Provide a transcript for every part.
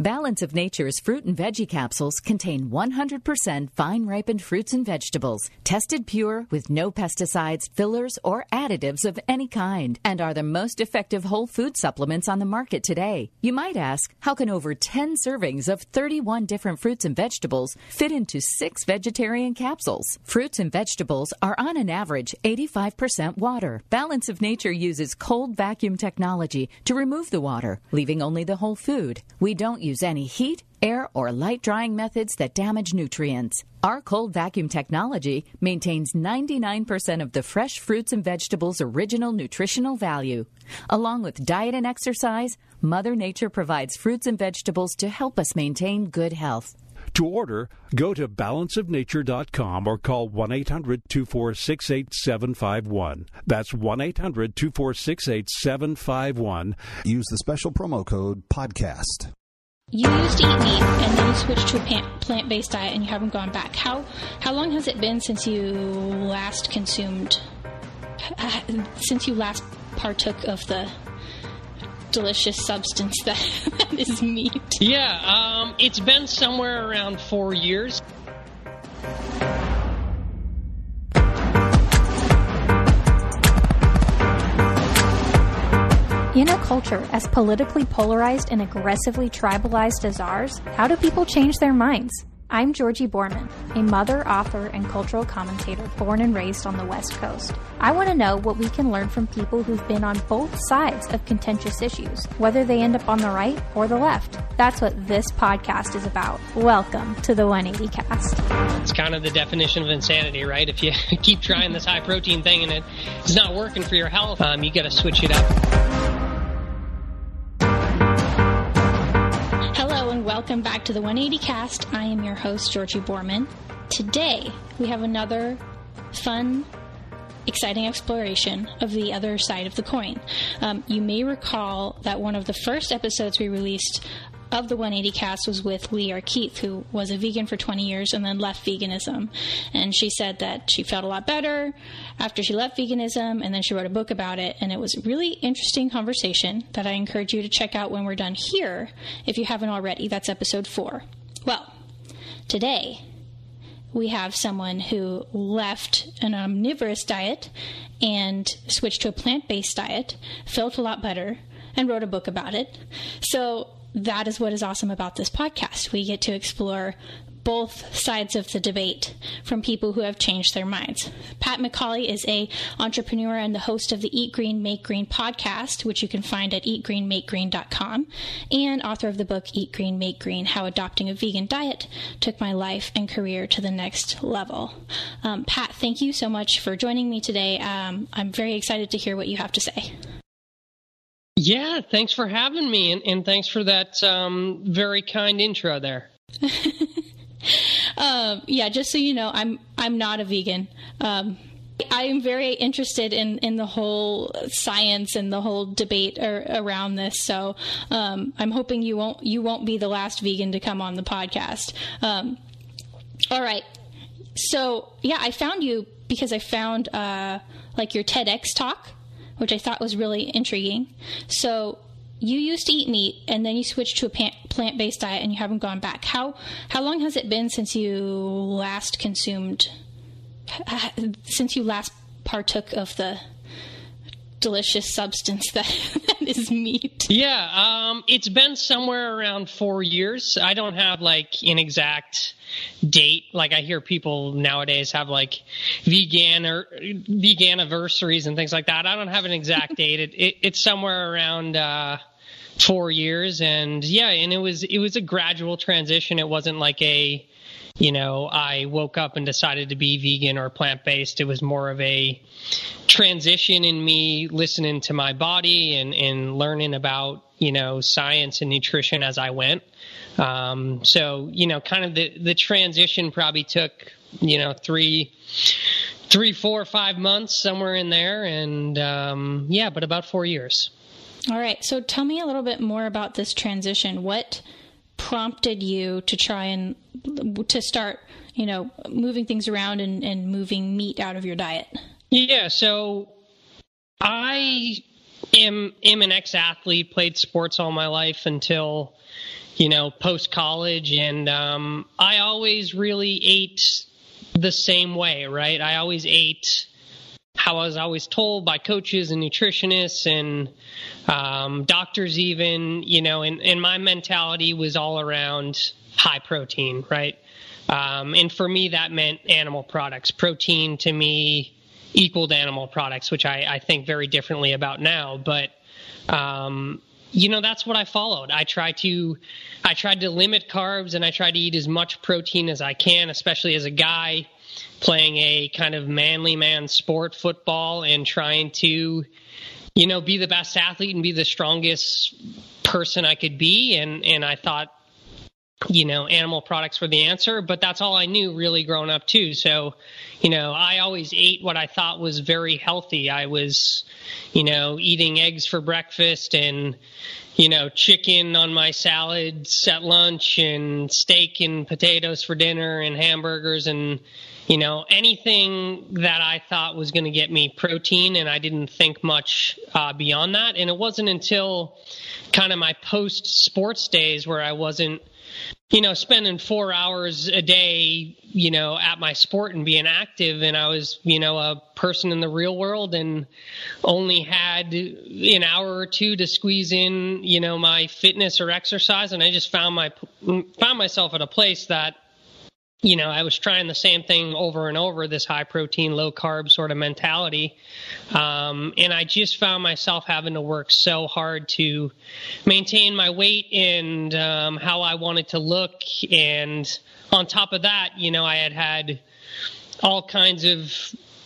Balance of Nature's fruit and veggie capsules contain 100% fine ripened fruits and vegetables, tested pure with no pesticides, fillers, or additives of any kind, and are the most effective whole food supplements on the market today. You might ask, how can over 10 servings of 31 different fruits and vegetables fit into six vegetarian capsules? Fruits and vegetables are on an average 85% water. Balance of Nature uses cold vacuum technology to remove the water, leaving only the whole food. We don't use any heat, air, or light drying methods that damage nutrients. Our cold vacuum technology maintains 99% of the fresh fruits and vegetables' original nutritional value. Along with diet and exercise, Mother Nature provides fruits and vegetables to help us maintain good health. To order, go to balanceofnature.com or call 1 800 246 8751. That's 1 800 246 8751. Use the special promo code PODCAST. You used to eat meat and then you switched to a plant based diet and you haven't gone back. How, how long has it been since you last consumed, since you last partook of the delicious substance that, is meat? Yeah, um, it's been somewhere around four years. Culture as politically polarized and aggressively tribalized as ours, how do people change their minds? I'm Georgi Boorman, a mother, author, and cultural commentator born and raised on the West Coast. I want to know what we can learn from people who've been on both sides of contentious issues, whether they end up on the right or the left. That's what this podcast is about. Welcome to the 180 Cast. It's kind of the definition of insanity, right? If you keep trying this high protein thing and it's not working for your health, um, you got to switch it up. Welcome back to the 180 Cast. I am your host, Georgi Boorman. Today, we have another fun, exciting exploration of the other side of the coin. Um, you may recall that one of the first episodes we released of the 180 cast was with Lierre Keith, who was a vegan for 20 years and then left veganism. And she said that she felt a lot better after she left veganism, and then she wrote a book about it. And it was a really interesting conversation that I encourage you to check out when we're done here, if you haven't already. That's episode four. Well, today we have someone who left an omnivorous diet and switched to a plant based diet, felt a lot better, and wrote a book about it. So that is what is awesome about this podcast. We get to explore both sides of the debate from people who have changed their minds. Pat McAuley is a entrepreneur and the host of the Eat Green Make Green podcast, which you can find at eatgreenmakegreen.com, and author of the book Eat Green Make Green: How Adopting a Vegan Diet Took My Life and Career to the Next Level. Um, Pat, thank you so much for joining me today. Um, I'm very excited to hear what you have to say. Yeah, thanks for having me, and, and thanks for that um, very kind intro there. um, yeah, just so you know, I'm I'm not a vegan. Um, I am very interested in, in the whole science and the whole debate ar- around this. So um, I'm hoping you won't you won't be the last vegan to come on the podcast. Um, all right. So yeah, I found you because I found uh, like your TEDx talk which I thought was really intriguing. So you used to eat meat and then you switched to a plant based diet and you haven't gone back. How how long has it been since you last consumed uh, since you last partook of the delicious substance that, that is meat? Yeah, um, it's been somewhere around four years. I don't have like an exact date. Like I hear people nowadays have like vegan or vegan anniversaries and things like that. I don't have an exact date. It, it, it's somewhere around uh, four years, and yeah, and it was it was a gradual transition. It wasn't like a you know, I woke up and decided to be vegan or plant based. It was more of a transition in me listening to my body and, and learning about you know, science and nutrition as I went. Um, so, you know, kind of the, the transition probably took, you know, three, three, four, five months, somewhere in there. And um, yeah, but about four years. All right. So tell me a little bit more about this transition. What prompted you to try and to start, you know, moving things around and, and moving meat out of your diet? Yeah. So I am am an ex athlete, played sports all my life until you know post college, and um, I always really ate the same way, right? I always ate how I was always told by coaches and nutritionists and um, doctors, even, you know, and, and my mentality was all around high protein, right? Um, and for me, that meant animal products. Protein to me equaled animal products, which I, I think very differently about now. But um, you know that's what I followed. I tried to I tried to limit carbs and I tried to eat as much protein as I can, especially as a guy playing a kind of manly man sport football and trying to you know be the best athlete and be the strongest person I could be and and I thought you know, animal products were the answer, but that's all I knew really growing up too. So, you know, I always ate what I thought was very healthy. I was, you know, eating eggs for breakfast and, you know, chicken on my salads at lunch and steak and potatoes for dinner and hamburgers and, you know, anything that I thought was going to get me protein, and I didn't think much uh, beyond that. And it wasn't until kind of my post sports days where I wasn't you know, spending four hours a day, you know, at my sport and being active. And I was, you know, a person in the real world and only had an hour or two to squeeze in, you know, my fitness or exercise. And I just found my, found myself at a place that you know, I was trying the same thing over and over, this high protein, low carb sort of mentality. Um, and I just found myself having to work so hard to maintain my weight and um, how I wanted to look. And on top of that, you know, I had had all kinds of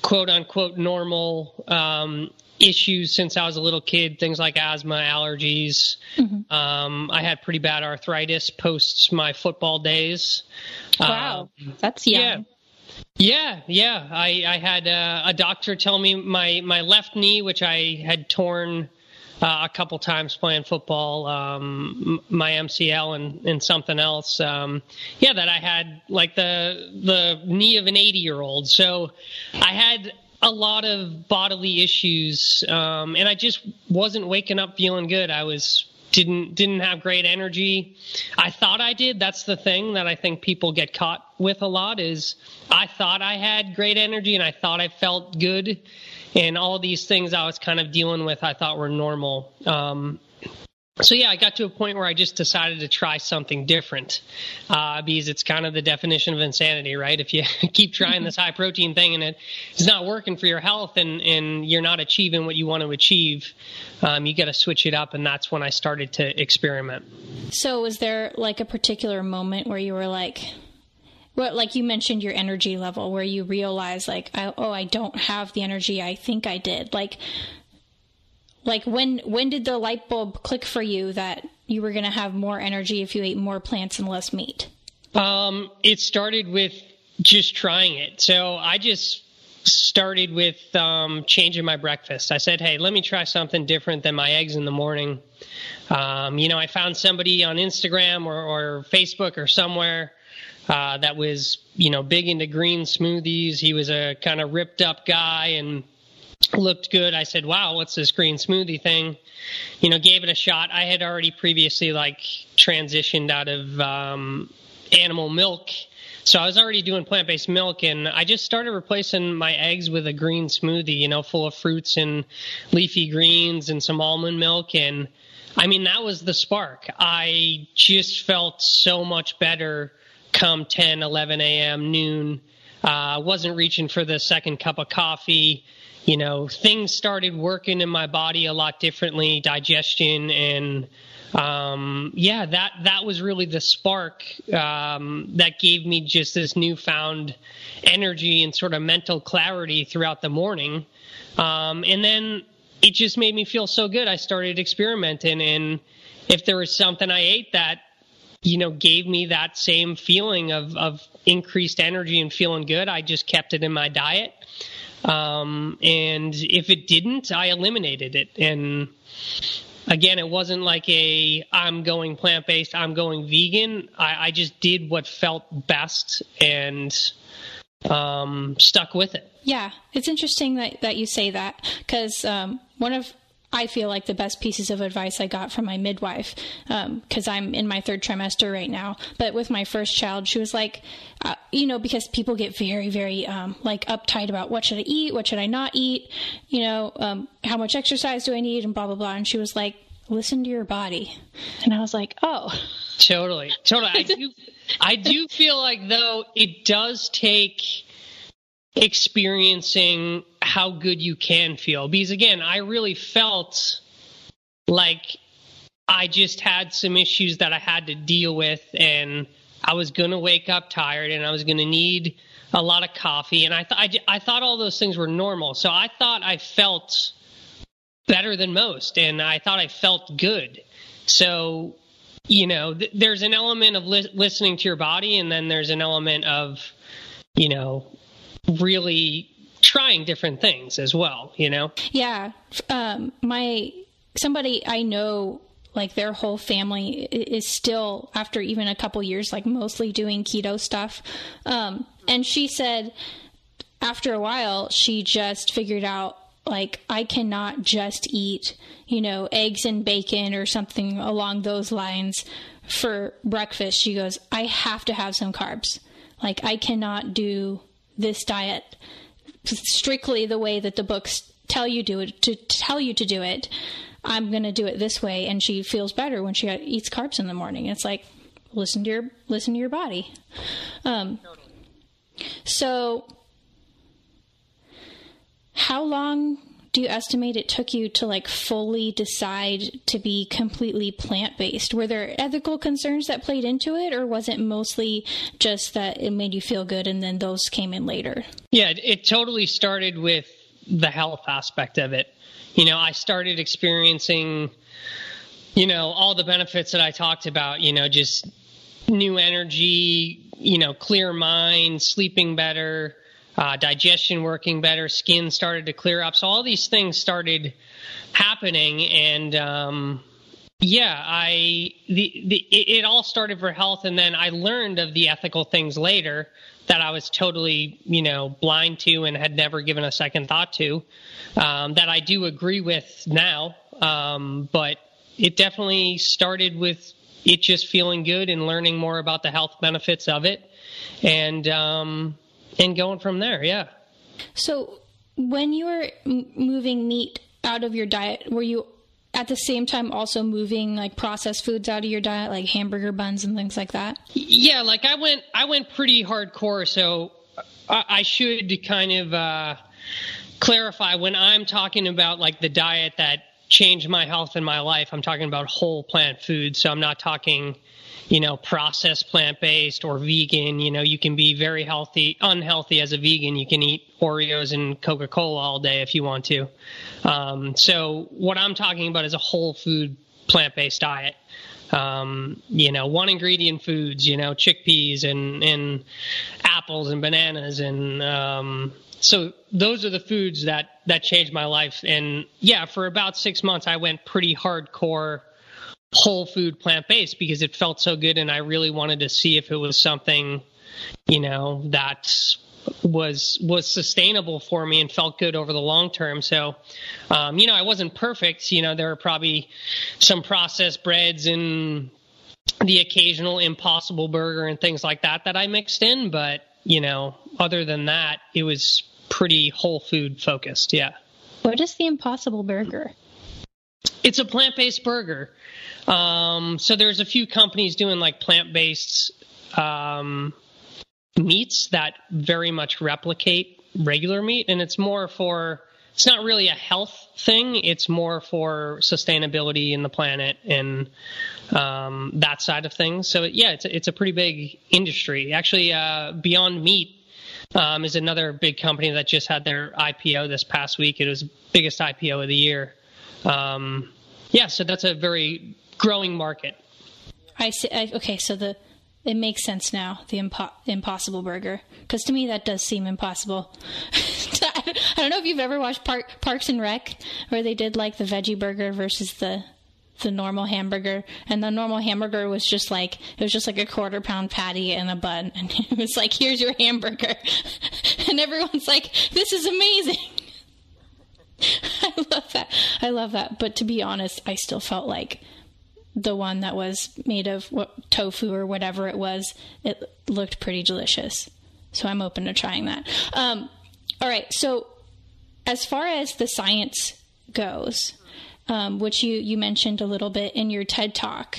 quote unquote normal um, issues since I was a little kid, things like asthma, allergies. Mm-hmm. Um, I had pretty bad arthritis post my football days. Wow, um, that's young. Yeah. Yeah, yeah. I, I had uh, a doctor tell me my, my left knee, which I had torn uh, a couple times playing football, um, my MCL and, and something else. Um, yeah, that I had like the the knee of an 80 year old. So I had a lot of bodily issues, um, and I just wasn't waking up feeling good. I was didn't didn't have great energy. I thought I did. That's the thing that I think people get caught with a lot is I thought I had great energy and I thought I felt good, and all these things I was kind of dealing with I thought were normal. Um, so yeah, I got to a point where I just decided to try something different, uh, because it's kind of the definition of insanity, right? If you keep trying this high protein thing and it is not working for your health and and you're not achieving what you want to achieve, um, you got to switch it up, and that's when I started to experiment. So, was there like a particular moment where you were like, well, like you mentioned your energy level, where you realize like, I, oh, I don't have the energy I think I did, like like when when did the light bulb click for you that you were going to have more energy if you ate more plants and less meat? Um, it started with just trying it. So I just started with um, changing my breakfast. I said, "Hey, let me try something different than my eggs in the morning." Um, you know, I found somebody on Instagram or, or Facebook or somewhere uh, that was, you know, big into green smoothies. He was a kind of ripped up guy and looked good. I said, "Wow, what's this green smoothie thing?" You know, gave it a shot. I had already previously like transitioned out of um, animal milk, so I was already doing plant-based milk, and I just started replacing my eggs with a green smoothie. You know, full of fruits and leafy greens and some almond milk, and I mean that was the spark. I just felt so much better come 10, 11 a.m., noon. I uh, wasn't reaching for the second cup of coffee you know, things started working in my body a lot differently, digestion and um, yeah, that that was really the spark um, that gave me just this newfound energy and sort of mental clarity throughout the morning. Um, and then it just made me feel so good. I started experimenting, and if there was something I ate that you know gave me that same feeling of of increased energy and feeling good, I just kept it in my diet. Um, and if it didn't, I eliminated it. And again, it wasn't like a I'm going plant based, I'm going vegan. I, I, just did what felt best and um, stuck with it. Yeah, it's interesting that, that you say that because um, one of I feel like the best pieces of advice I got from my midwife, because um, I'm in my third trimester right now. But with my first child, she was like, uh, you know, because people get very, very um, like uptight about what should I eat, what should I not eat, you know, um, how much exercise do I need, and blah blah blah. And she was like, listen to your body, and I was like, oh, totally, totally. I do, I do feel like though it does take experiencing how good you can feel. Because again, I really felt like I just had some issues that I had to deal with, and I was going to wake up tired, and I was going to need a lot of coffee, and I, th- I, I thought all those things were normal. So I thought I felt better than most, and I thought I felt good. So you know, th- there's an element of li- listening to your body, and then there's an element of, you know, really trying different things as well, you know? Yeah. Um, my, somebody I know, like their whole family is still, after even a couple years, like mostly doing keto stuff. Um, and she said, after a while, she just figured out like I cannot just eat, you know, eggs and bacon or something along those lines for breakfast. She goes, I have to have some carbs. Like I cannot do this diet strictly the way that the books tell you do it to tell you to do it. I'm going to do it this way and she feels better when she eats carbs in the morning. It's like listen to your listen to your body. Um, so how long do you estimate it took you to like fully decide to be completely plant based? Were there ethical concerns that played into it, or was it mostly just that it made you feel good and then those came in later? Yeah, it totally started with the health aspect of it. You know, I started experiencing, you know, all the benefits that I talked about, you know, just new energy, you know, clear mind, sleeping better uh, digestion working better, skin started to clear up. So all these things started happening, and um, yeah, I the, the it, all started for health, and then I learned of the ethical things later that I was totally you know blind to and had never given a second thought to. Um, that I do agree with now, um, but it definitely started with it just feeling good and learning more about the health benefits of it, and um, and going from there. Yeah. So when you were m- moving meat out of your diet, were you at the same time also moving like processed foods out of your diet, like hamburger buns and things like that? Yeah, like I went, I went pretty hardcore. So I, I should kind of uh, clarify when I'm talking about like the diet that changed my health and my life. I'm talking about whole plant foods. So I'm not talking you know, processed plant based or vegan. You know, you can be very healthy, unhealthy as a vegan. You can eat Oreos and Coca Cola all day if you want to. Um, so, what I'm talking about is a whole food plant based diet. Um, you know, one ingredient foods, you know, chickpeas and, and apples and bananas. And um, so those are the foods that, that changed my life. And yeah, for about six months, I went pretty hardcore whole food plant based because it felt so good and I really wanted to see if it was something, you know, that was was sustainable for me and felt good over the long term. So, um, you know, I wasn't perfect. You know, there were probably some processed breads and the occasional impossible burger and things like that that I mixed in, but you know, other than that, it was pretty whole food focused. Yeah. What is the impossible burger? It's a plant based burger. Um, so there's a few companies doing like plant-based um, meats that very much replicate regular meat, and it's more for it's not really a health thing. It's more for sustainability in the planet and um, that side of things. So yeah, it's a, it's a pretty big industry. Actually, uh, Beyond Meat um, is another big company that just had their IPO this past week. It was biggest IPO of the year. Um, yeah, so that's a very growing market. I see. I, okay, so the it makes sense now. The impo- Impossible Burger, because to me that does seem impossible. I don't know if you've ever watched Park, Parks and Rec, where they did like the veggie burger versus the the normal hamburger, and the normal hamburger was just like it was just like a quarter pound patty and a bun, and it was like, "Here's your hamburger," and everyone's like, "This is amazing." I love that. I love that. But to be honest, I still felt like the one that was made of what, tofu or whatever it was, it looked pretty delicious. So I'm open to trying that. Um, all right. So as far as the science goes, um, which you, you mentioned a little bit in your TED talk,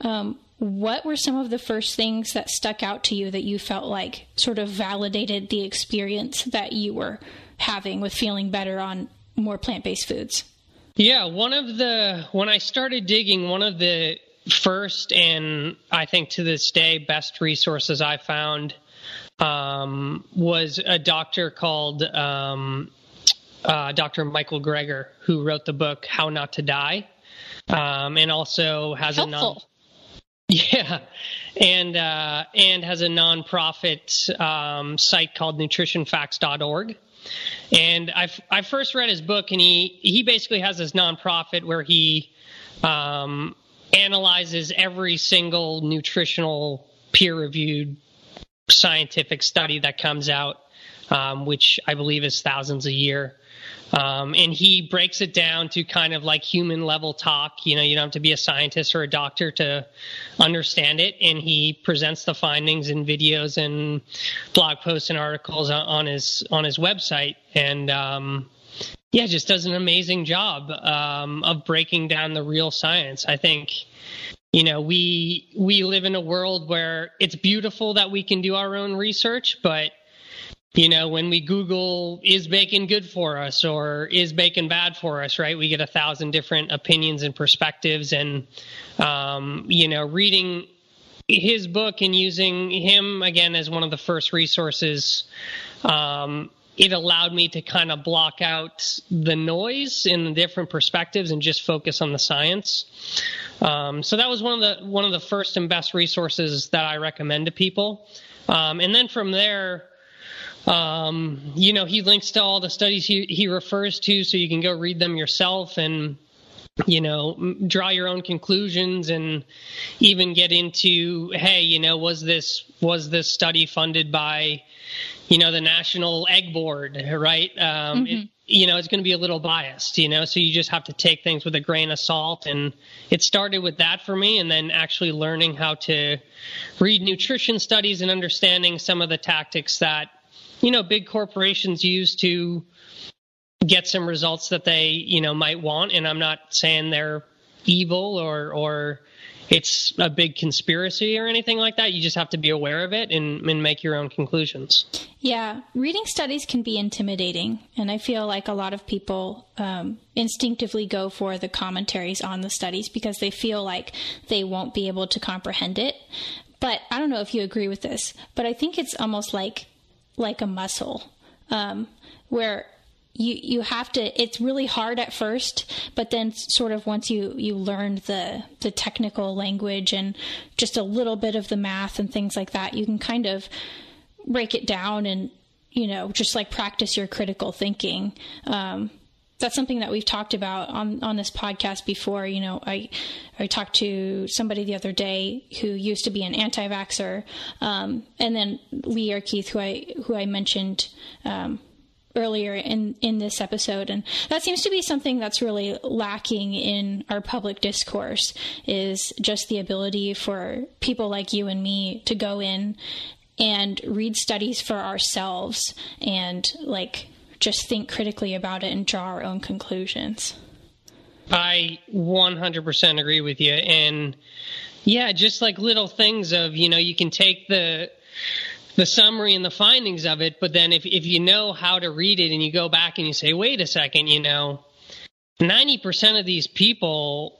um, what were some of the first things that stuck out to you that you felt like sort of validated the experience that you were having with feeling better on more plant based foods? Yeah, one of the when I started digging, one of the first and I think to this day best resources I found um, was a doctor called um, uh, Dr. Michael Greger, who wrote the book How Not to Die, um, and also has Helpful. a non. Yeah, and uh, and has a nonprofit um, site called NutritionFacts.org. And I I first read his book, and he he basically has this nonprofit where he um, analyzes every single nutritional peer-reviewed scientific study that comes out, um, which I believe is thousands a year. Um, and he breaks it down to kind of like human level talk. You know, you don't have to be a scientist or a doctor to understand it. And he presents the findings in videos and blog posts and articles on his on his website. And um, yeah, just does an amazing job um, of breaking down the real science. I think you know we we live in a world where it's beautiful that we can do our own research, but you know, when we Google, is bacon good for us or is bacon bad for us, right? We get a thousand different opinions and perspectives. And, um, you know, reading his book and using him again as one of the first resources, um, it allowed me to kind of block out the noise in the different perspectives and just focus on the science. Um, so that was one of the one of the first and best resources that I recommend to people. Um, and then from there, um, you know, he links to all the studies he, he refers to, so you can go read them yourself and, you know, draw your own conclusions and even get into, hey, you know, was this was this study funded by, you know, the National Egg Board, right? Um, mm-hmm. it, you know, it's going to be a little biased, you know, so you just have to take things with a grain of salt. And it started with that for me, and then actually learning how to read nutrition studies and understanding some of the tactics that you know big corporations use to get some results that they you know might want. And i'm not saying they're evil or or it's a big conspiracy or anything like that. You just have to be aware of it and, and make your own conclusions. Yeah. Reading studies can be intimidating. And i feel like a lot of people um, instinctively go for the commentaries on the studies because they feel like they won't be able to comprehend it. But i don't know if you agree with this but i think it's almost like like a muscle, um, where you you have to. It's really hard at first, but then sort of once you you learn the the technical language and just a little bit of the math and things like that, you can kind of break it down and you know just like practice your critical thinking. Um, that's something that we've talked about on, on this podcast before. You know, I I talked to somebody the other day who used to be an anti-vaxer, um, and then Lierre Keith, who I who I mentioned um, earlier in in this episode, and that seems to be something that's really lacking in our public discourse is just the ability for people like you and me to go in and read studies for ourselves and like just think critically about it and draw our own conclusions. I 100% agree with you. And yeah, just like little things of, you know, you can take the the summary and the findings of it, but then if if you know how to read it and you go back and you say, "Wait a second, you know, 90% of these people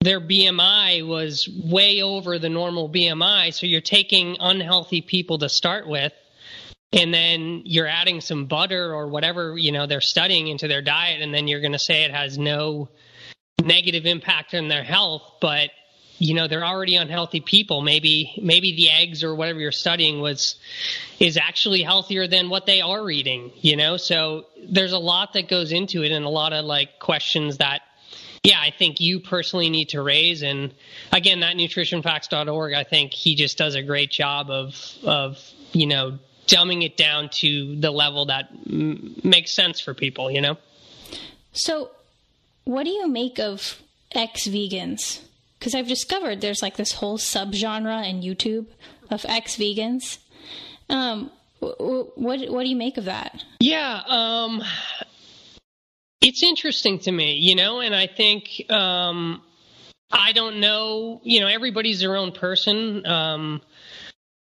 their BMI was way over the normal BMI, so you're taking unhealthy people to start with and then you're adding some butter or whatever you know they're studying into their diet and then you're going to say it has no negative impact on their health but you know they're already unhealthy people. Maybe maybe the eggs or whatever you're studying was is actually healthier than what they are eating you know? So there's a lot that goes into it and a lot of like questions that yeah i think you personally need to raise and again that nutritionfacts.org i think he just does a great job of of you know dumbing it down to the level that m- makes sense for people you know so what do you make of ex vegans because I've discovered there's like this whole subgenre in YouTube of ex vegans. Um, what what do you make of that? Yeah, um, it's interesting to me, you know, and I think um, I don't know, you know, everybody's their own person. Um,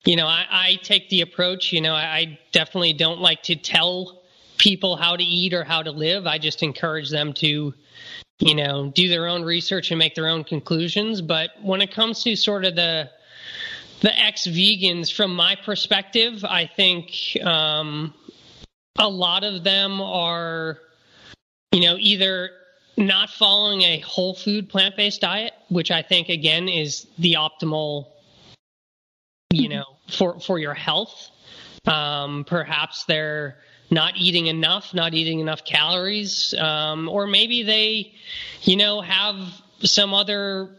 you know, I, I, take the approach, you know, I, I definitely don't like to tell people how to eat or how to live. I just encourage them to you know, do their own research and make their own conclusions. But when it comes to sort of the the ex vegans, from my perspective, I think um, a lot of them are, you know, either not following a whole food plant based diet, which I think again is the optimal, you know, for for your health. Um, perhaps they're not eating enough, not eating enough calories, um, or maybe they, you know, have some other,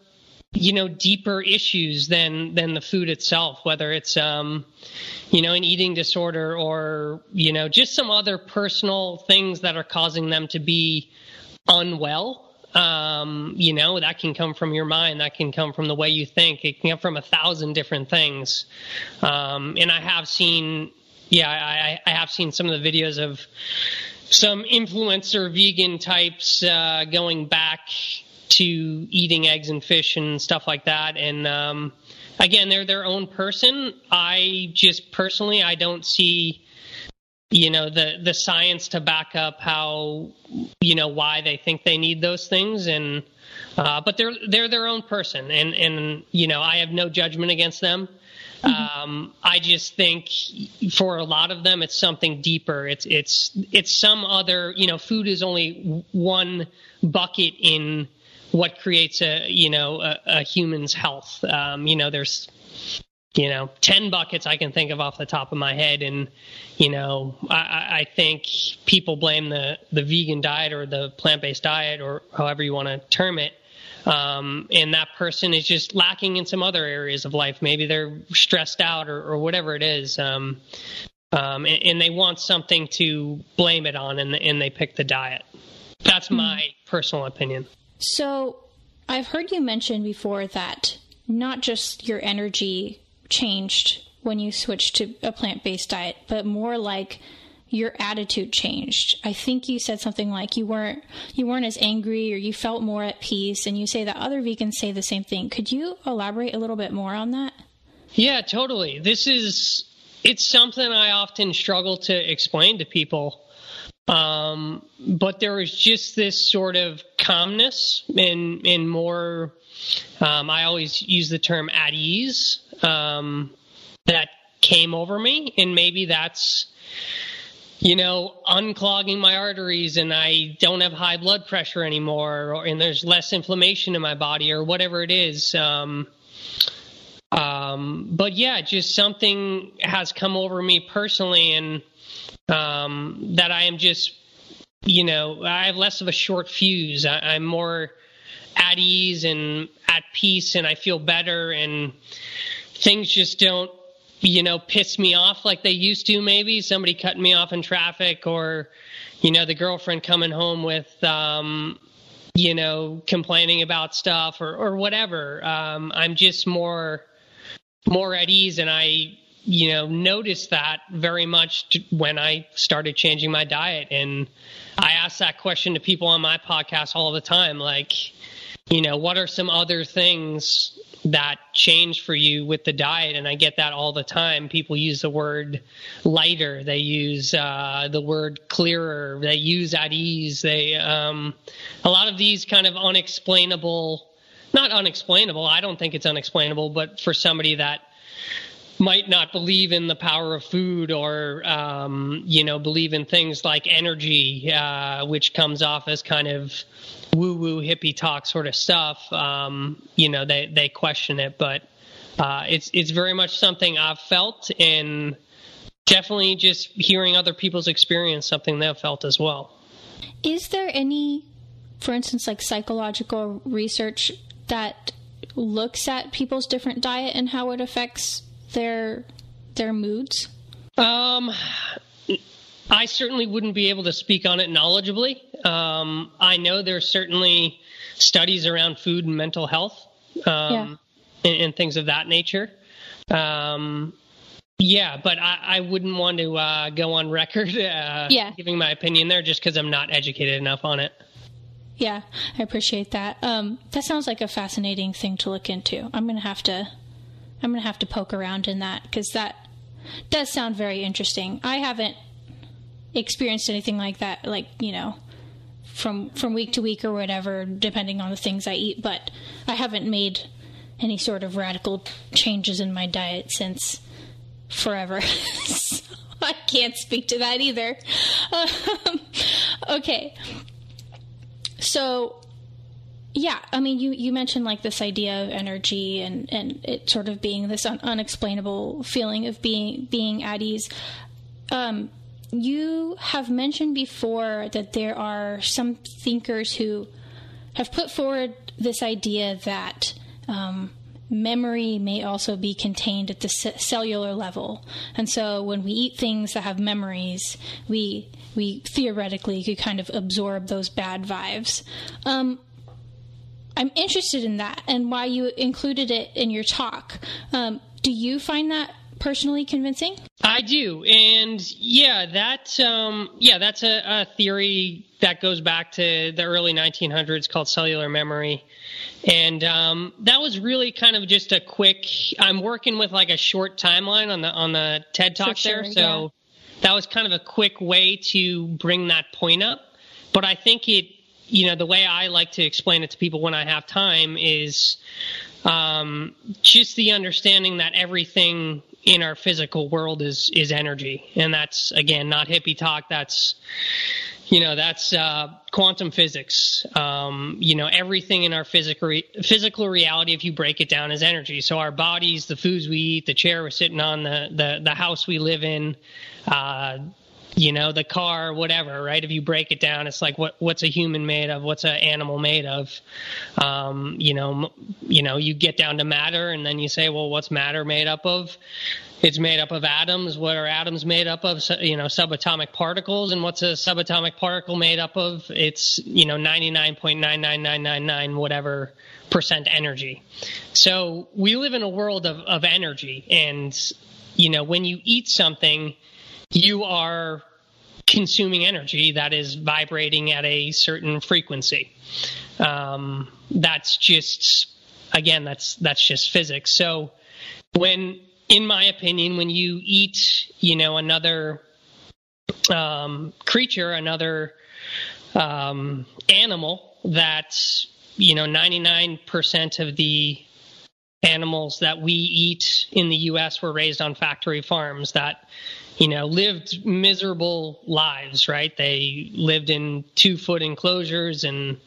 you know, deeper issues than than the food itself, whether it's, um, you know, an eating disorder or you know, just some other personal things that are causing them to be unwell. Um, you know, that can come from your mind. That can come from the way you think. It can come from a thousand different things. Um, and I have seen yeah, I, I have seen some of the videos of some influencer vegan types uh, going back to eating eggs and fish and stuff like that. And um, again, they're their own person. I just personally, I don't see, you know, the the science to back up how, you know, why they think they need those things. And uh, but they're they're their own person, and and you know, I have no judgment against them. Mm-hmm. Um, I just think for a lot of them, it's something deeper. It's it's it's some other. You know, food is only one bucket in what creates a you know a, a human's health. Um, you know, there's you know 10 buckets i can think of off the top of my head and you know i, I think people blame the, the vegan diet or the plant-based diet or however you want to term it um, and that person is just lacking in some other areas of life. Maybe they're stressed out or, or whatever it is. Um, um, and, and, they want something to blame it on, and, and they pick the diet. That's hmm. my personal opinion. So, I've heard you mention before that not just your energy changed when you switched to a plant based diet, but more like your attitude changed. I think you said something like you weren't you weren't as angry or you felt more at peace and you say that other vegans say the same thing. Could you elaborate a little bit more on that? Yeah, totally. This is it's something I often struggle to explain to people. Um, but there was just this sort of calmness and and more um, I always use the term at ease um, that came over me and maybe that's you know, unclogging my arteries and I don't have high blood pressure anymore, or, and there's less inflammation in my body, or whatever it is. Um, um, but yeah, just something has come over me personally, and um, that I am just, you know, I have less of a short fuse. I, I'm more at ease and at peace, and I feel better, and things just don't you know, piss me off like they used to, maybe somebody cutting me off in traffic or, you know, the girlfriend coming home with, um, you know, complaining about stuff or, or whatever. Um, I'm just more, more at ease. And I, you know, noticed that very much when I started changing my diet. And I ask that question to people on my podcast all the time. Like, you know, what are some other things that change for you with the diet? And I get that all the time. People use the word lighter, they use uh, the word clearer, they use at ease. They um, a lot of these kind of unexplainable, not unexplainable. I don't think it's unexplainable, but for somebody that might not believe in the power of food or um, you know believe in things like energy uh, which comes off as kind of woo woo hippie talk sort of stuff. Um, you know they they question it but uh, it's it's very much something I've felt and definitely just hearing other people's experience something they've felt as well. Is there any for instance like psychological research that looks at people's different diet and how it affects their their moods? Um, I certainly wouldn't be able to speak on it knowledgeably. Um, I know there's certainly studies around food and mental health um, yeah. and, and, things of that nature. Um, yeah, but I, I, wouldn't want to uh, go on record uh, yeah. giving my opinion there just because I'm not educated enough on it. Yeah, I appreciate that. Um, that sounds like a fascinating thing to look into. I'm going to have to I'm going to have to poke around in that because that does sound very interesting. I haven't experienced anything like that, like, you know, from from week to week or whatever, depending on the things I eat, but I haven't made any sort of radical changes in my diet since forever. so I can't speak to that either. Um, okay. So yeah, I mean, you, you mentioned like this idea of energy and, and it sort of being this un- unexplainable feeling of being being at ease. Um, you have mentioned before that there are some thinkers who have put forward this idea that um, memory may also be contained at the c- cellular level, and so when we eat things that have memories, we we theoretically could kind of absorb those bad vibes. Um, I'm interested in that and why you included it in your talk. Um, do you find that personally convincing? I do, and yeah, that um, yeah, that's a, a, theory that goes back to the early 1900s called cellular memory, and um, that was really kind of just a quick. I'm working with like a short timeline on the on the TED Talk sure, there, so yeah. that was kind of a quick way to bring that point up. But I think it you know, the way I like to explain it to people when I have time is um, just the understanding that everything in our physical world is is energy, and that's again not hippie talk. That's you know that's uh, quantum physics. Um, you know everything in our physical physical reality, if you break it down, is energy. So our bodies, the foods we eat, the chair we're sitting on, the the, the house we live in, uh, you know the car whatever right? If you break it down it's like what what's a human made of? What's an animal made of? Um, you know you know you get down to matter and then you say well what's matter made up of? It's made up of atoms. What are atoms made up of? You know subatomic particles. And what's a subatomic particle made up of? It's you know 99.99999 whatever percent energy. So we live in a world of, of energy. And you know when you eat something you are consuming energy that is vibrating at a certain frequency. Um, that's just again that's that's just physics. So when in my opinion when you eat you know another um, creature another um, animal that you know 99% of the animals that we eat in the US were raised on factory farms that you know, lived miserable lives, right? They lived in two foot enclosures and,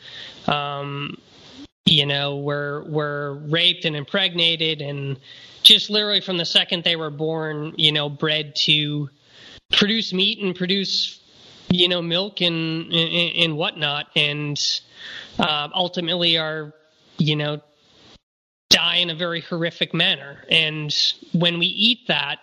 um, you know, were, were raped and impregnated and just literally from the second they were born, you know, bred to produce meat and produce, you know, milk and, and, and whatnot. And, uh, ultimately are, you know, die in a very horrific manner. And when we eat that,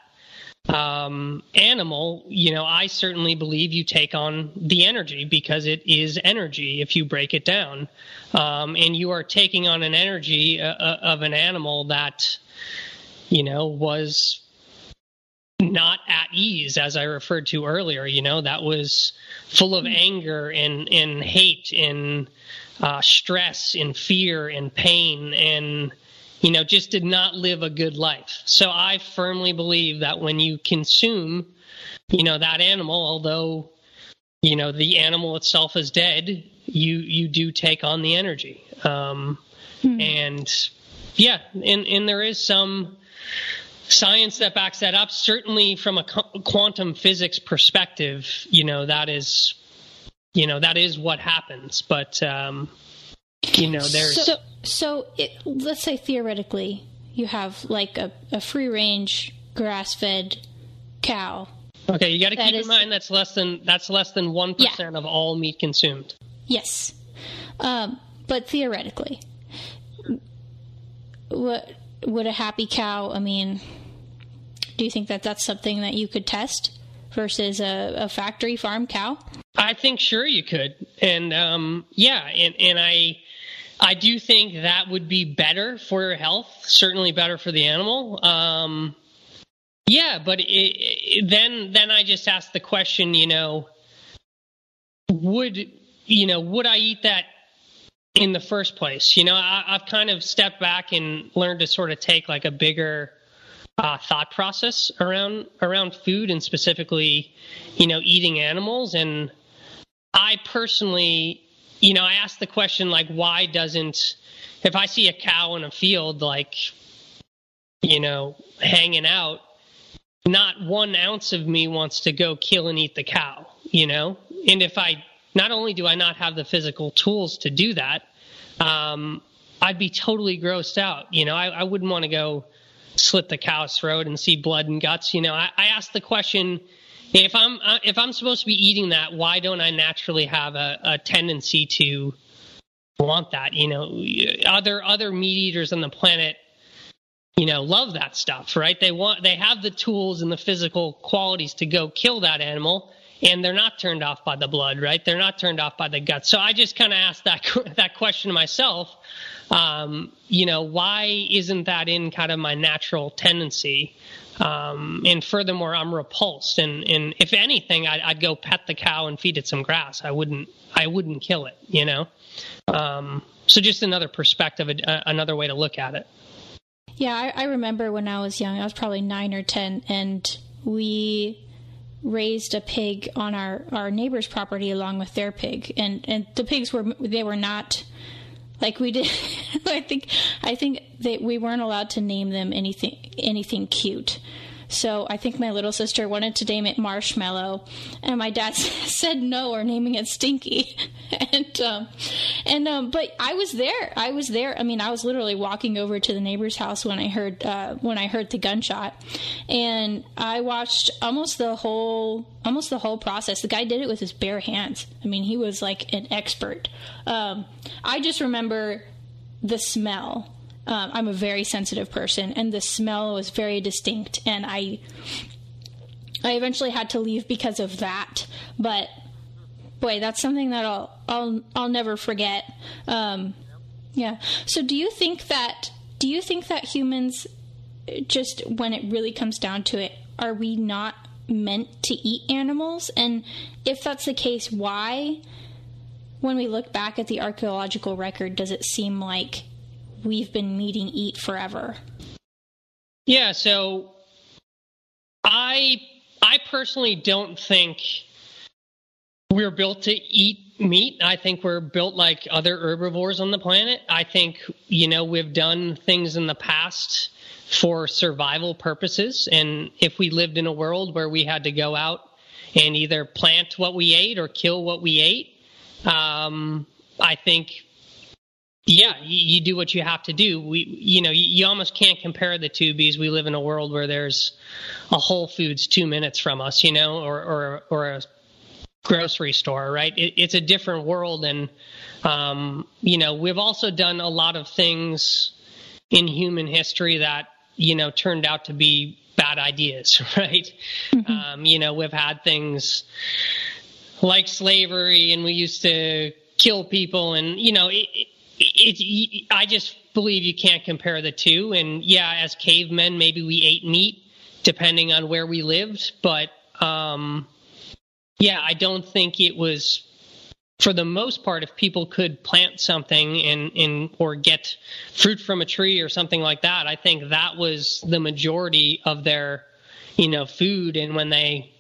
um, animal, you know, I certainly believe you take on the energy because it is energy if you break it down. Um, and you are taking on an energy uh, uh, of an animal that, you know, was not at ease, as I referred to earlier, you know, that was full of anger and, and hate and uh, stress and fear and pain and you know, just did not live a good life. So I firmly believe that when you consume, you know, that animal, although, you know, the animal itself is dead, you you do take on the energy. Um, hmm. And yeah, and and there is some science that backs that up. Certainly, from a quantum physics perspective, you know that is, you know that is what happens. But um, you know, there's so. So it, let's say theoretically, you have like a, a free range grass fed cow. Okay, you got to keep is, in mind that's less than that's less than one yeah. of all meat consumed. Yes, um, but theoretically, what would a happy cow? I mean, do you think that that's something that you could test versus a, a factory farm cow? I think sure you could, and um, yeah, and and I. I do think that would be better for your health, certainly better for the animal. Um, yeah, but it, it, then then I just ask the question, you know, would you know would I eat that in the first place. You know, I, have kind of stepped back and learned to sort of take like a bigger uh, thought process around around food and specifically, you know, eating animals. And I personally, you know, I ask the question like, why doesn't if I see a cow in a field like, you know, hanging out, not one ounce of me wants to go kill and eat the cow. You know, and if I not only do I not have the physical tools to do that, um, I'd be totally grossed out. You know, I, I wouldn't want to go slit the cow's throat and see blood and guts. You know, I, I ask the question: if I'm uh, if I'm supposed to be eating that, why don't I naturally have a, a tendency to want that? You know, other other meat eaters on the planet you know love that stuff right they want they have the tools and the physical qualities to go kill that animal and they're not turned off by the blood, right? They're not turned off by the guts. So I just kind of asked that that question to myself. Um, you know, why isn't that in kind of my natural tendency? Um, and furthermore, I'm repulsed. And, and if anything, I'd, I'd, go pet the cow and feed it some grass. I wouldn't. I wouldn't kill it. You know. Um, so just another perspective, another way to look at it. Yeah, I, I remember when I was young. I was probably nine or ten, and we raised a pig on our, our neighbor's property along with their pig and and the pigs were they were not like we did i think i think that we weren't allowed to name them anything anything cute so I think my little sister wanted to name it Marshmallow, and my dad said no, or naming it Stinky. and um, and um, but I was there. I was there. I mean, I was literally walking over to the neighbor's house when I heard uh, when I heard the gunshot, and I watched almost the whole almost the whole process. The guy did it with his bare hands. I mean, he was like an expert. Um, I just remember the smell um, I'm a very sensitive person, and the smell was very distinct, and I I eventually had to leave because of that. But boy, that's something that I'll I'll I'll never forget. Um, yeah. So, do you think that do you think that humans, just when it really comes down to it, are we not meant to eat animals? And if that's the case, why? When we look back at the archaeological record, does it seem like we've been meeting eat forever? Yeah, so I I personally don't think we're built to eat meat. I think we're built like other herbivores on the planet. I think, you know, we've done things in the past for survival purposes. And if we lived in a world where we had to go out and either plant what we ate or kill what we ate, um, I think yeah, you, you, do what you have to do. We, you know, you, you, almost can't compare the two because we live in a world where there's a Whole Foods two minutes from us, you know, or or, or a grocery store, right? It, it's a different world, and um, you know, we've also done a lot of things in human history that you know turned out to be bad ideas, right? Mm-hmm. Um, you know, we've had things like slavery, and we used to kill people, and you know. It, it, I just believe you can't compare the two. And yeah, as cavemen, maybe we ate meat depending on where we lived, but um, yeah, I don't think it was. For the most part, if people could plant something and, and or get fruit from a tree or something like that, I think that was the majority of their, you know, food. And when they,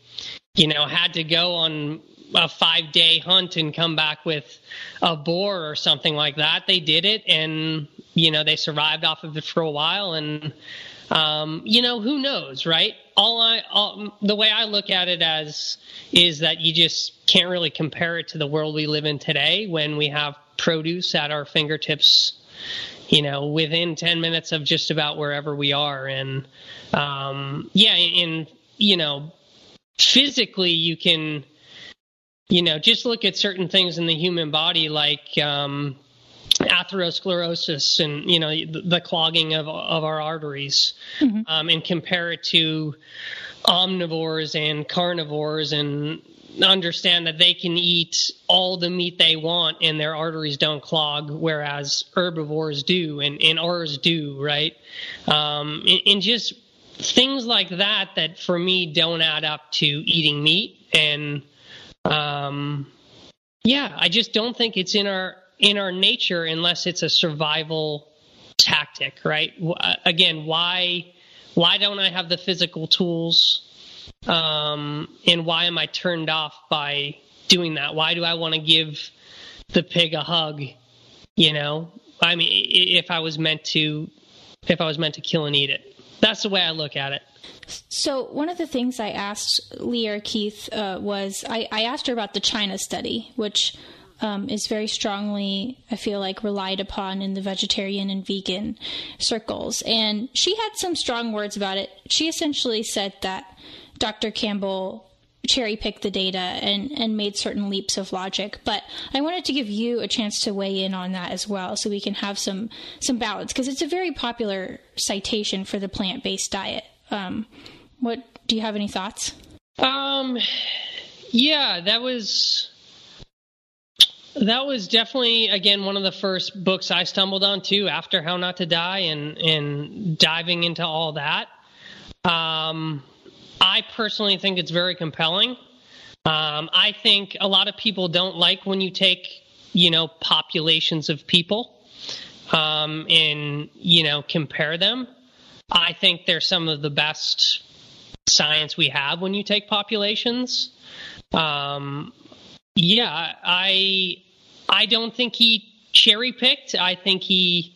you know, had to go on a five day hunt and come back with a boar or something like that. They did it and, you know, they survived off of it for a while. And um, you know, who knows, right? All I, all, the way I look at it as is that you just can't really compare it to the world we live in today when we have produce at our fingertips, you know, within 10 minutes of just about wherever we are. And, um, yeah, in, you know, physically you can, you know, just look at certain things in the human body like, um, atherosclerosis and you know the, the clogging of of our arteries, mm-hmm. um, and compare it to omnivores and carnivores and understand that they can eat all the meat they want and their arteries don't clog, whereas herbivores do and, and ours do, right? Um, and, and, just things like that that for me don't add up to eating meat. And um, yeah, I just don't think it's in our in our nature unless it's a survival tactic, right? Uh, again, why why don't I have the physical tools? Um, and why am I turned off by doing that? Why do I want to give the pig a hug? You know, I mean, if I was meant to, if I was meant to kill and eat it, that's the way I look at it. So one of the things I asked Lierre Keith uh, was I, I asked her about the China study, which um, is very strongly, I feel like, relied upon in the vegetarian and vegan circles. And she had some strong words about it. She essentially said that Dr. Campbell cherry picked the data and, and made certain leaps of logic. But I wanted to give you a chance to weigh in on that as well so we can have some, some balance because it's a very popular citation for the plant based diet. Um, what do you have any thoughts? Um, yeah, that was that was definitely again one of the first books I stumbled on too after How Not to Die and and diving into all that. Um, I personally think it's very compelling. Um, I think a lot of people don't like when you take you know populations of people um, and you know compare them. I think they're some of the best science we have when you take populations. Um, yeah, I I don't think he cherry picked. I think he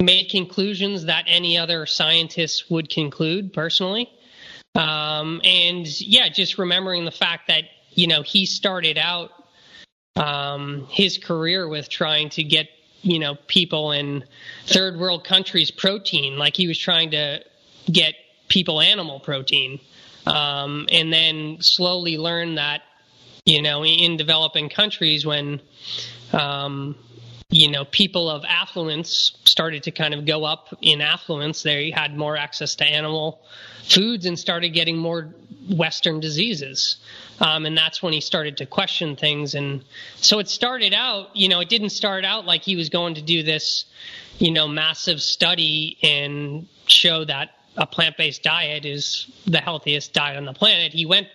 made conclusions that any other scientist would conclude personally. Um, and yeah, just remembering the fact that you know he started out um, his career with trying to get you know people in third world countries protein, like he was trying to get people animal protein, um, and then slowly learn that you know, in developing countries when, um, you know, people of affluence started to kind of go up in affluence. They had more access to animal foods and started getting more Western diseases. Um, and that's when he started to question things. And so it started out, you know, it didn't start out like he was going to do this, you know, massive study and show that a plant based diet is the healthiest diet on the planet. He went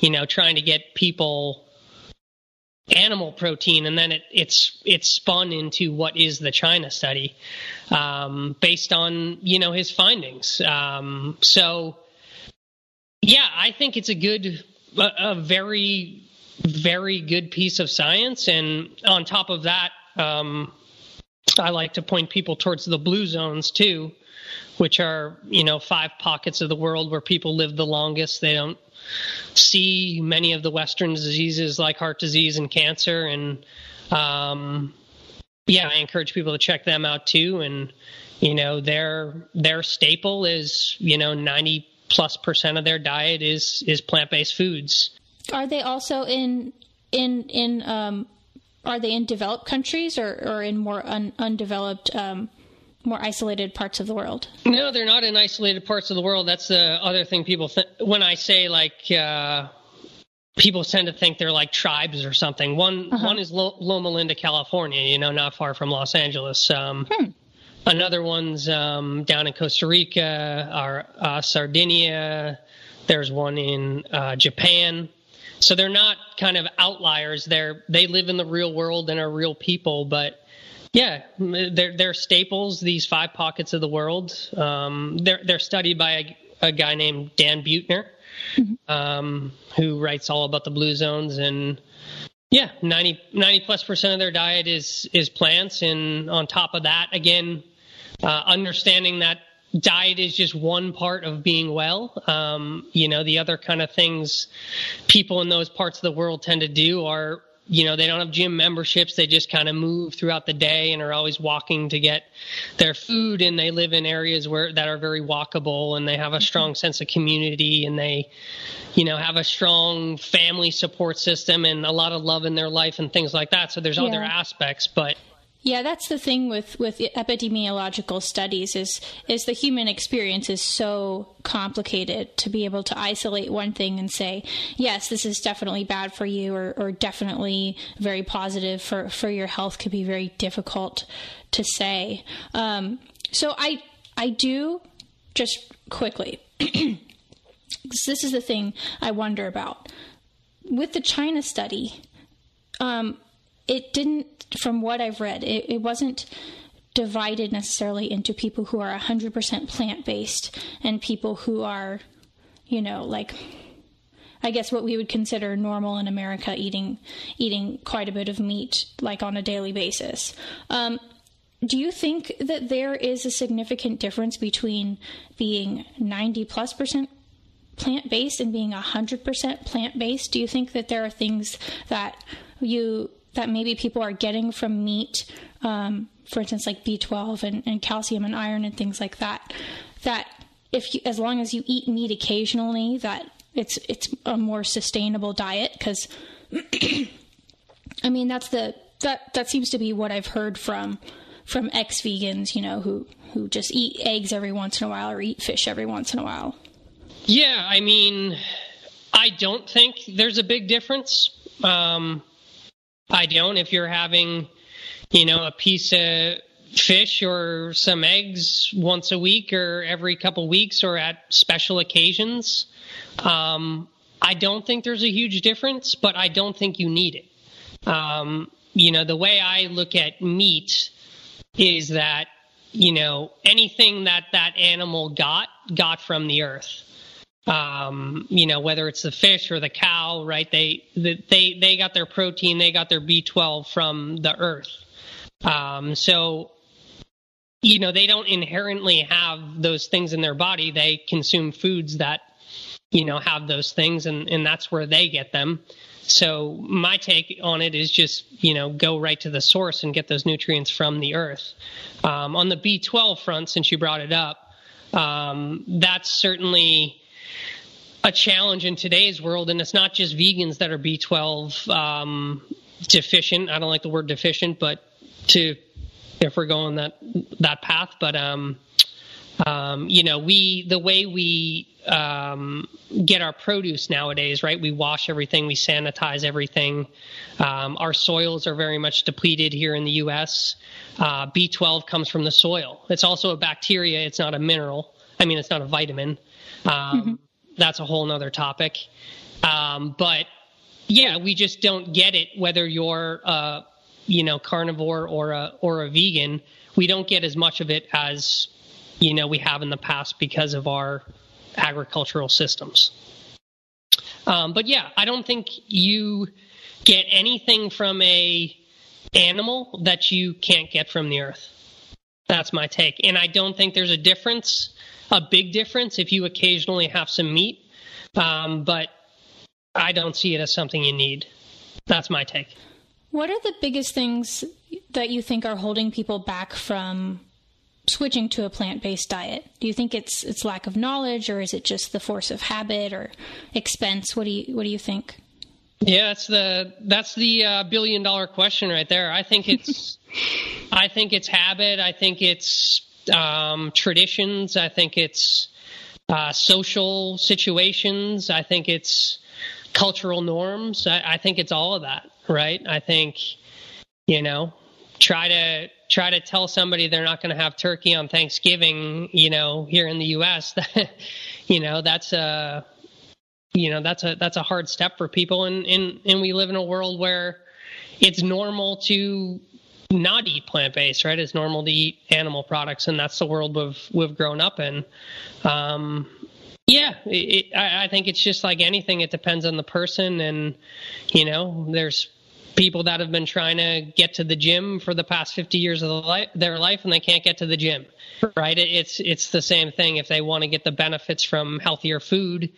you know, trying to get people animal protein, and then it, it's it's spun into what is the China study, um, based on you know his findings. Um, so, yeah, I think it's a good, a, a, very, very good piece of science, and on top of that, um, I like to point people towards the blue zones too, which are you know five pockets of the world where people live the longest. They don't see many of the Western diseases like heart disease and cancer. And um, yeah, I encourage people to check them out too. And you know, their their staple is you know ninety plus percent of their diet is is plant based foods. Are they also in in in um, are they in developed countries or, or in more un, undeveloped um, more isolated parts of the world. No, they're not in isolated parts of the world. That's the other thing people th- when I say like uh, people tend to think they're like tribes or something. One uh-huh. one is Lo- Loma Linda, California. You know, not far from Los Angeles. Um, hmm. Another one's um, down in Costa Rica, or uh, Sardinia. There's one in uh, Japan. So they're not kind of outliers. They're they live in the real world and are real people, but yeah, they're they're staples. These five pockets of the world. Um, they're they're studied by a, a guy named Dan Buettner, mm-hmm. um, who writes all about the blue zones and. Yeah, 90, 90 plus percent of their diet is is plants, and on top of that, again, uh, understanding that diet is just one part of being well. Um, you know, the other kind of things people in those parts of the world tend to do are you know they don't have gym memberships. They just kind of move throughout the day and are always walking to get their food. And they live in areas where that are very walkable and they have a strong mm-hmm. sense of community and they you know have a strong family support system and a lot of love in their life and things like that. So there's yeah. other aspects but yeah, that's the thing with, with epidemiological studies is is the human experience is so complicated to be able to isolate one thing and say, yes, this is definitely bad for you or, or definitely very positive for, for your health could be very difficult to say. Um, so I I do just quickly this is the thing I wonder about. With the China study, um, it didn't from what I've read, it, it wasn't divided necessarily into people who are 100% plant based and people who are, you know, like I guess what we would consider normal in America, eating eating quite a bit of meat like on a daily basis. Um, do you think that there is a significant difference between being 90 plus percent plant based and being 100% plant based? Do you think that there are things that you that maybe people are getting from meat, um, for instance, like B12 and, and, calcium and iron and things like that, that if you, as long as you eat meat occasionally, that it's it's a more sustainable diet because, I mean, that's the that that seems to be what I've heard from from ex vegans, you know, who who just eat eggs every once in a while or eat fish every once in a while. Yeah, I mean, I don't think there's a big difference. Um, I don't. If you're having, you know, a piece of fish or some eggs once a week or every couple weeks or at special occasions, um, I don't think there's a huge difference, but I don't think you need it. Um, you know, the way I look at meat is that, you know, anything that that animal got, got from the earth um, you know, whether it's the fish or the cow, right? They they they got their protein, they got their B12 from the earth. Um, so, you know, they don't inherently have those things in their body. They consume foods that, you know, have those things, and and that's where they get them. So my take on it is just you know go right to the source and get those nutrients from the earth. Um, on the B12 front, since you brought it up, um, that's certainly a challenge in today's world, and it's not just vegans that are B12 um, deficient. I don't like the word deficient, but to if we're going that that path, but um, um, you know, we the way we um, get our produce nowadays, right? We wash everything, we sanitize everything. Um, our soils are very much depleted here in the U.S. Uh, B12 comes from the soil. It's also a bacteria. It's not a mineral. I mean, it's not a vitamin. Um, mm-hmm that's a whole nother topic. Um, but yeah, we just don't get it whether you're you know carnivore or a or a vegan. We don't get as much of it as you know we have in the past because of our agricultural systems. Um, but yeah, I don't think you get anything from a animal that you can't get from the earth. That's my take, and I don't think there's a difference a big difference if you occasionally have some meat, um, but I don't see it as something you need. That's my take. What are the biggest things that you think are holding people back from switching to a plant-based diet? Do you think it's it's lack of knowledge, or is it just the force of habit or expense? What do you what do you think? Yeah, that's the that's the uh, billion dollar question right there. I think it's I think it's habit. I think it's um, traditions. I think it's uh, social situations. I think it's cultural norms. I, I think it's all of that, right? I think, you know, try to try to tell somebody they're not going to have turkey on Thanksgiving, you know, here in the U.S. That, you know, that's a, you know, that's a that's a hard step for people, and and and we live in a world where it's normal to not eat plant based, right? It's normal to eat animal products, and that's the world we've we've grown up in. Um, yeah, it, I, I think it's just like anything. It depends on the person, and you know, there's people that have been trying to get to the gym for the past 50 years of the their life and they can't get to the gym right it, it's it's the same thing if they want to get the benefits from healthier food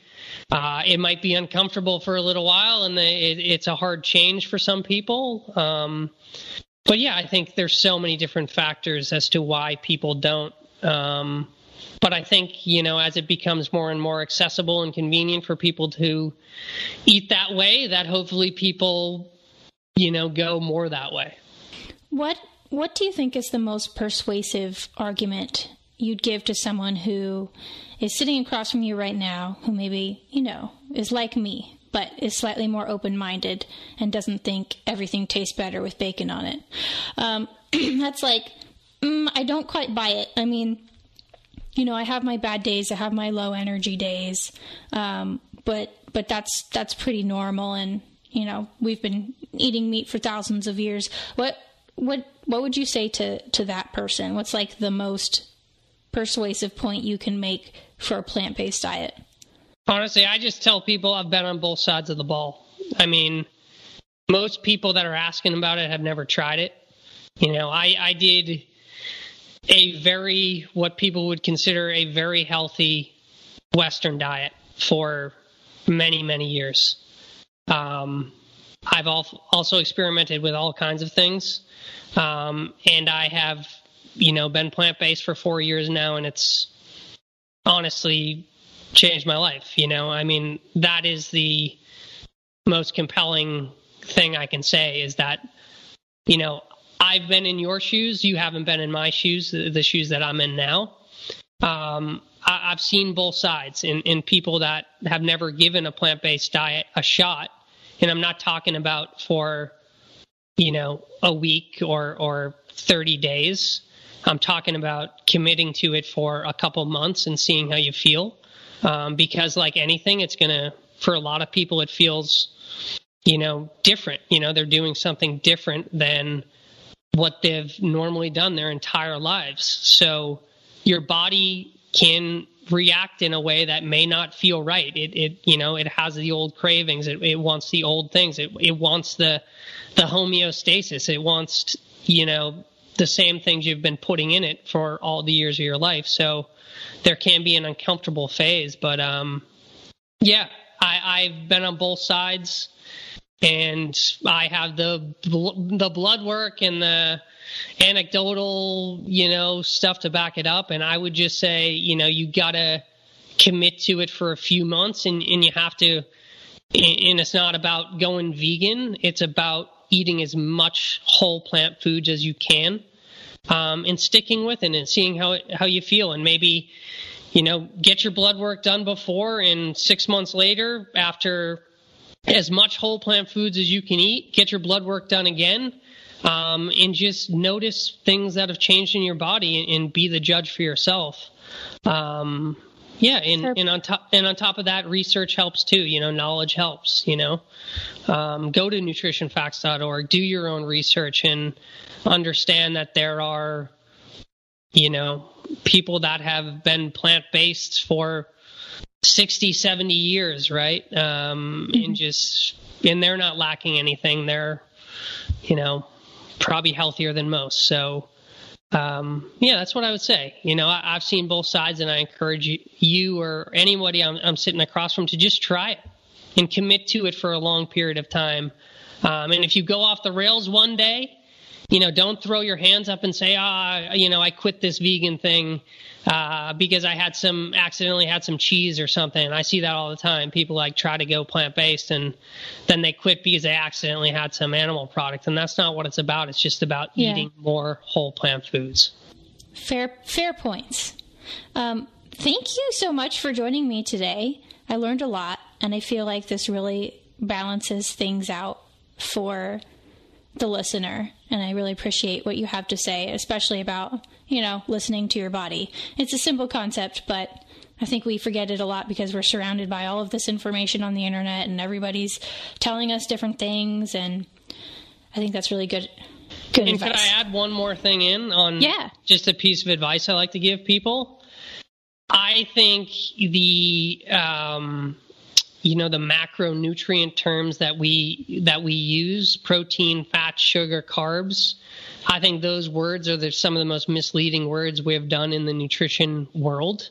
uh, it might be uncomfortable for a little while and they, it, it's a hard change for some people um, but yeah i think there's so many different factors as to why people don't um, but I think, you know, as it becomes more and more accessible and convenient for people to eat that way, that hopefully people you know, go more that way. What what do you think is the most persuasive argument you'd give to someone who is sitting across from you right now, who maybe, you know, is like me, but is slightly more open minded and doesn't think everything tastes better with bacon on it? Um, that's like, mm, I don't quite buy it. I mean, you know, I have my bad days, I have my low energy days, um, but but that's that's pretty normal and you know we've been eating meat for thousands of years. What what what would you say to to that person? What's like the most persuasive point you can make for a plant based diet? Honestly, I just tell people I've been on both sides of the ball. I mean, most people that are asking about it have never tried it. You know, I, I did a very, what people would consider a very healthy Western diet for many, many years. Um, I've also experimented with all kinds of things, um, and I have, you know, been plant based for four years now, and it's honestly changed my life. You know, I mean, that is the most compelling thing I can say is that, you know, I've been in your shoes, you haven't been in my shoes, the, shoes that I'm in now. Um, I, have seen both sides in, in people that have never given a plant based diet a shot and I'm not talking about for you know a week or or 30 days. I'm talking about committing to it for a couple months and seeing how you feel. Um, because like anything, it's gonna for a lot of people it feels you know different. You know they're doing something different than what they've normally done their entire lives. So your body can react in a way that may not feel right. It, it you know, it has the old cravings. It, it wants the old things. It, it wants the, the homeostasis. It wants, you know, the same things you've been putting in it for all the years of your life. So there can be an uncomfortable phase, but, um, yeah, I, I've been on both sides and I have the, the blood work and the, anecdotal, you know, stuff to back it up. And I would just say, you know, you got to commit to it for a few months and, and you have to, and it's not about going vegan. It's about eating as much whole plant foods as you can. Um, and sticking with it and seeing how it, how you feel and maybe you know get your blood work done before and six months later after as much whole plant foods as you can eat get your blood work done again um, and just notice things that have changed in your body and, and be the judge for yourself. Um, yeah, and, and on top and on top of that, research helps too. You know, knowledge helps. You know, um, go to nutritionfacts.org, do your own research, and understand that there are, you know, people that have been plant based for 60, 70 years, right? Um, mm-hmm. And just and they're not lacking anything. They're, you know, probably healthier than most. So, um, yeah, that's what I would say. You know, I, have seen both sides, and I encourage you, you or anybody I'm, I'm, sitting across from to just try it and commit to it for a long period of time. Um, and if you go off the rails one day, you know, don't throw your hands up and say, ah, you know, I quit this vegan thing uh, because I had some accidentally had some cheese or something. I see that all the time. People like try to go plant based and then they quit because they accidentally had some animal product, and that's not what it's about. It's just about yeah. eating more whole plant foods. Fair, fair points. Um, thank you so much for joining me today. I learned a lot, and I feel like this really balances things out for the listener. And I really appreciate what you have to say, especially about, you know, listening to your body. It's a simple concept, but I think we forget it a lot because we're surrounded by all of this information on the internet and everybody's telling us different things. And I think that's really good. Good and advice. could I add one more thing in on yeah. just a piece of advice I like to give people? I think the um, you know the macronutrient terms that we that we use protein fat sugar carbs i think those words are the, some of the most misleading words we have done in the nutrition world.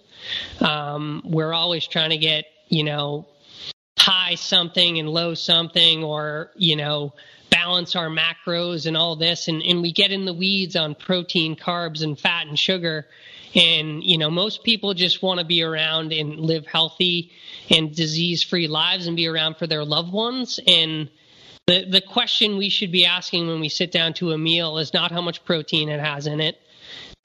Um, we're always trying to get you know high something and low something or you know balance our macros and all this. And, and we get in the weeds on protein carbs and fat and sugar. And you know most people just want to be around and live healthy and disease free lives and be around for their loved ones. And the the question we should be asking when we sit down to a meal is not how much protein it has in it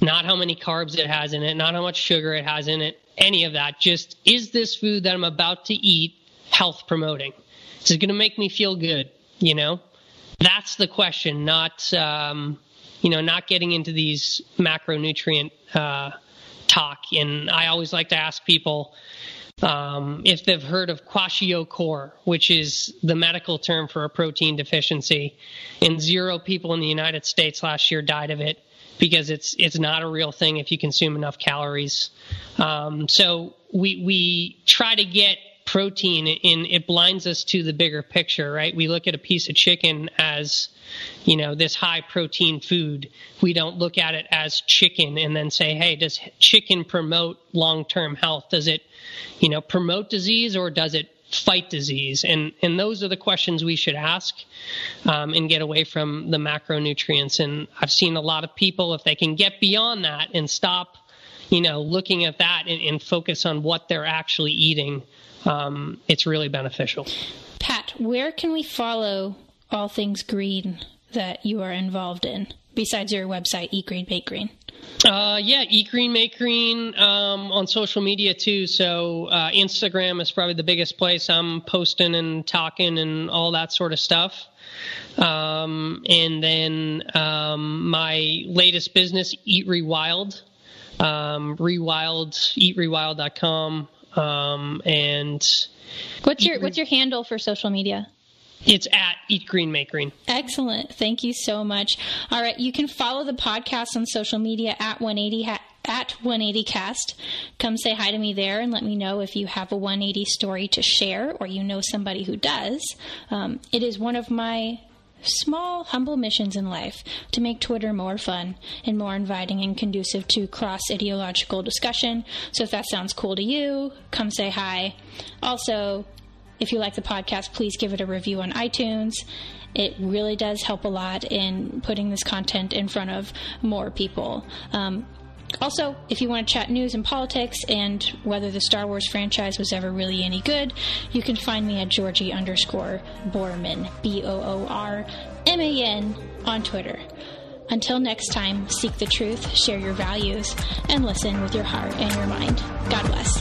not how many carbs it has in it not how much sugar it has in it any of that. Just is this food that i'm about to eat health promoting? Is it going to make me feel good you know? That's the question not um, you know not getting into these macronutrient uh, talk. And i always like to ask people um, if they've heard of kwashiorkor, which is the medical term for a protein deficiency, and zero people in the United States last year died of it because it's it's not a real thing if you consume enough calories. Um, so we we try to get protein and it blinds us to the bigger picture, right? We look at a piece of chicken as, you know, this high protein food. We don't look at it as chicken and then say, hey, does chicken promote long term health? Does it, you know, promote disease or does it fight disease? And and those are the questions we should ask um, and get away from the macronutrients. And I've seen a lot of people, if they can get beyond that and stop, you know, looking at that and, and focus on what they're actually eating um, it's really beneficial. Pat, where can we follow all things green that you are involved in besides your website, Eat Green, Make Green? Uh, yeah, Eat Green, Make Green um, on social media too. So uh, Instagram is probably the biggest place I'm posting and talking and all that sort of stuff. Um, and then um, my latest business, Eat Rewild, um, rewild, eatrewild.com. Um, and what's your what's your handle for social media? It's at Eat Green Make Green. Excellent. Thank you so much. All right, you can follow the podcast on social media at 180 ha- at 180cast. Come say hi to me there and let me know if you have a 180 story to share or you know somebody who does. Um, it is one of my small, humble missions in life to make Twitter more fun and more inviting and conducive to cross ideological discussion. So if that sounds cool to you, come say hi. Also, if you like the podcast, please give it a review on iTunes. It really does help a lot in putting this content in front of more people. Um, also, if you want to chat news and politics and whether the Star Wars franchise was ever really any good, you can find me at Georgi underscore Boorman, B O O R M A N, on Twitter. Until next time, seek the truth, share your values, and listen with your heart and your mind. God bless.